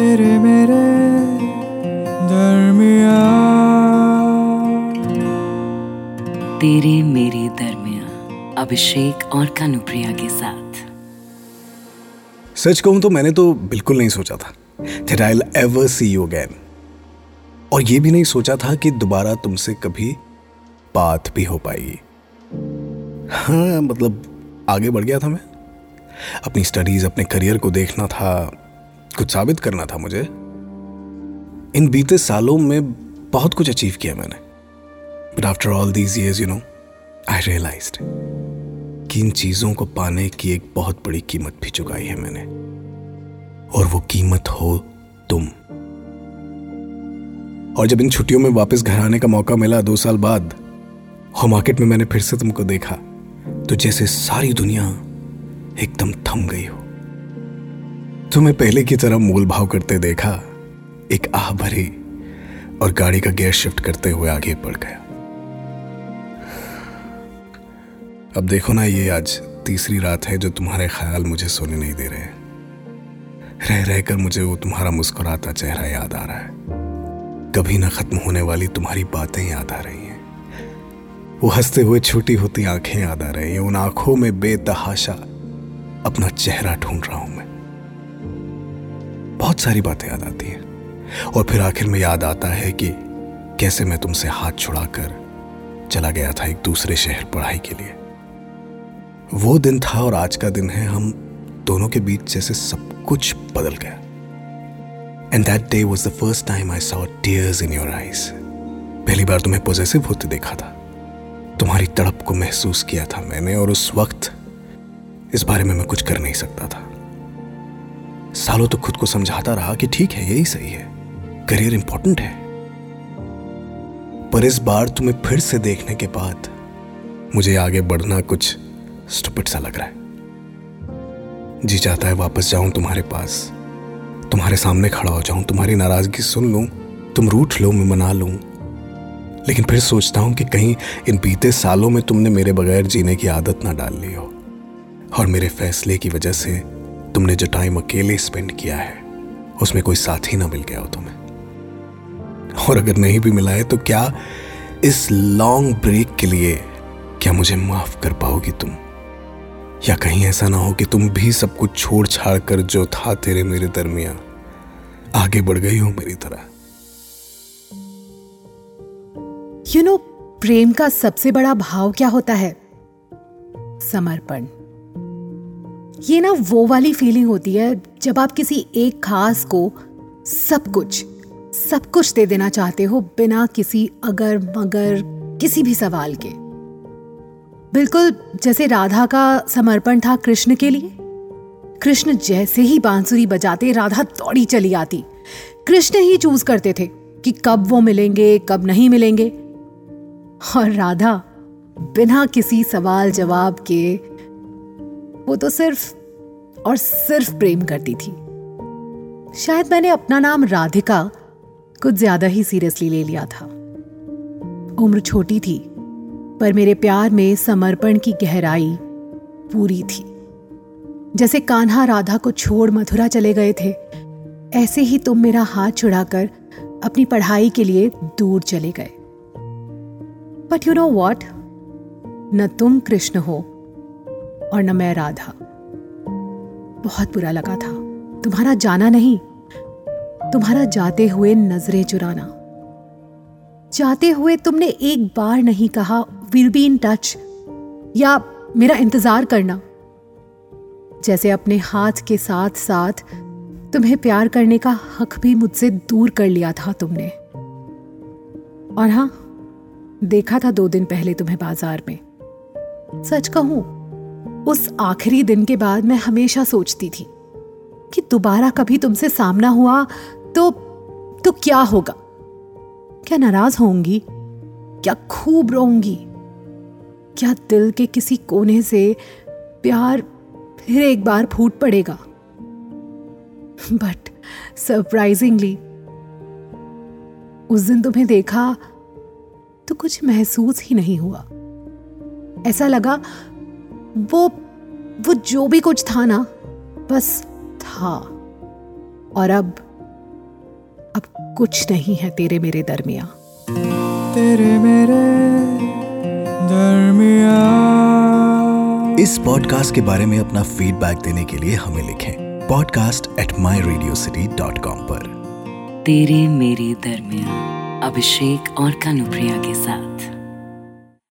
तेरे मेरे दरमिया तेरे मेरे दरमिया अभिषेक और कानुप्रिया के साथ। सच कहूँ तो मैंने तो बिल्कुल नहीं सोचा था that I'll ever see you again. और ये भी नहीं सोचा था कि दोबारा तुमसे कभी बात भी हो पाएगी। हाँ मतलब आगे बढ़ गया था मैं। अपनी स्टडीज़ अपने करियर को देखना था कुछ साबित करना था मुझे। इन बीते सालों में बहुत कुछ अचीव किया मैंने। But after all these years you know I realise कि इन चीज़ों को पाने की एक बहुत बड़ी कीमत भी चुकाई है मैंने। और वो कीमत हो तुम। और जब इन छुट्टियों में वापस घर आने का मौका मिला दो साल बाद, और मार्केट में मैंने फिर से तुमको देखा तो जैसे सारी दुनिया एकदम थम गई हो। तुम्हें पहले की तरह मोल भाव करते देखा, एक आह भरी और गाड़ी का गियर शिफ्ट करते हुए आगे बढ़ गया। अब देखो ना, ये आज तीसरी रात है जो तुम्हारे ख्याल मुझे सोने नहीं दे रहे। रह रहकर मुझे वो तुम्हारा मुस्कुराता चेहरा याद आ रहा है। कभी ना खत्म होने वाली तुम्हारी बातें याद आ रही हैं। वो हँसते हुए छोटी होती आँखें याद आ रही हैं। उन आँखों में बेतहाशा अपना चेहरा ढूंढ रहा हूँ मैं। बहुत सारी बातें याद आती हैं। और फिर आखिर में याद आता है कि कैसे मैं तुमसे हाथ छुड़ाकर चला गया था एक दूसरे शहर पढ़ाई के लिए। वो दिन था और आज का दिन है, हम दोनों के बीच जैसे सब कुछ बदल गया। And that day was the first time I saw tears in your eyes पहली बार तुम्हें पॉजिटिव होते देखा था। तुम्हारी तड़प को महसूस किया था मैंने और उस वक्त इस बारे में मैं कुछ कर नहीं सकता था। सालों तो खुद को समझाता रहा कि ठीक है, यही सही है। करियर इंपॉर्टेंट है। पर इस बार तुम्हें फिर से देखने के बाद मुझे आगे बढ़ना कुछ स्टुपिड सा लग रहा है। जी चाहता है वापस जाऊँ तुम्हारे पास, तुम्हारे सामने खड़ा हो जाऊँ, तुम्हारी नाराज़गी सुन लूँ, तुम रूठ लो, मैं मना लूँ। लेकिन फिर सोचता हूँ कि कहीं इन बीते सालों में तुमने मेरे बगैर जीने की आदत ना डाल ली हो। और मेरे फैसले की वजह से तुमने जो टाइम अकेले स्पेंड किया है, उसमें कोई साथी ना मिल गया हो तुम्हें। और अगर नहीं भी मिला है तो क्या इस लॉन्ग ब्रेक के लिए, क्या मुझे माफ़ कर पाओगी तुम? या कहीं ऐसा ना हो कि तुम भी सब कुछ छोड़ छाड़ कर जो था तेरे मेरे दरमियान, आगे बढ़ गई हो मेरी तरह। यू नो प्रेम का सबसे बड़ा भाव क्या होता है? समर्पण। ये ना वो वाली फीलिंग होती है जब आप किसी एक खास को सब कुछ सब कुछ दे देना चाहते हो बिना किसी अगर मगर किसी भी सवाल के। बिल्कुल जैसे राधा का समर्पण था कृष्ण के लिए। कृष्ण जैसे ही बांसुरी बजाते, राधा दौड़ी चली आती। कृष्ण ही चूज़ करते थे कि कब वो मिलेंगे, कब नहीं मिलेंगे। और राधा बिना किसी सवाल जवाब के वो तो सिर्फ़ और सिर्फ़ प्रेम करती थी। शायद मैंने अपना नाम राधिका कुछ ज़्यादा ही सीरियसली ले लिया था। उम्र छोटी थी, पर मेरे प्यार में समर्पण की गहराई पूरी थी। जैसे कान्हा राधा को छोड़ मथुरा चले गए थे, ऐसे ही तुम मेरा हाथ छुड़ाकर अपनी पढ़ाई के लिए दूर चले गए। बट यू नो वॉट न तुम कृष्ण हो और न मैं राधा। बहुत बुरा लगा था। तुम्हारा जाना नहीं। तुम्हारा जाते हुए नज़रें चुराना। जाते हुए तुमने एक बार नहीं कहा विल बी इन टच या मेरा इंतज़ार करना। जैसे अपने हाथ के साथ साथ तुम्हें प्यार करने का हक भी मुझसे दूर कर लिया था तुमने। और हाँ, देखा था दो दिन पहले तुम्हें बाज़ार में। सच कहूँ उस आखिरी दिन के बाद मैं हमेशा सोचती थी कि दोबारा कभी तुमसे सामना हुआ तो तो क्या होगा? क्या नाराज़ होंगी? क्या खूब रोऊँगी? क्या दिल के किसी कोने से प्यार फिर एक बार फूट पड़ेगा? बट सरप्राइजिंगली उस दिन तुम्हें देखा तो कुछ महसूस ही नहीं हुआ। ऐसा लगा वो वो जो भी कुछ था ना बस था। और अब अब कुछ नहीं है तेरे मेरे दरमिया। तेरे मेरे दरमिया। इस पॉडकास्ट के बारे में अपना फीडबैक देने के लिए हमें लिखें podcast at my radio city dot com पर। तेरे मेरे दरमिया अभिषेक और कानुप्रिया के साथ।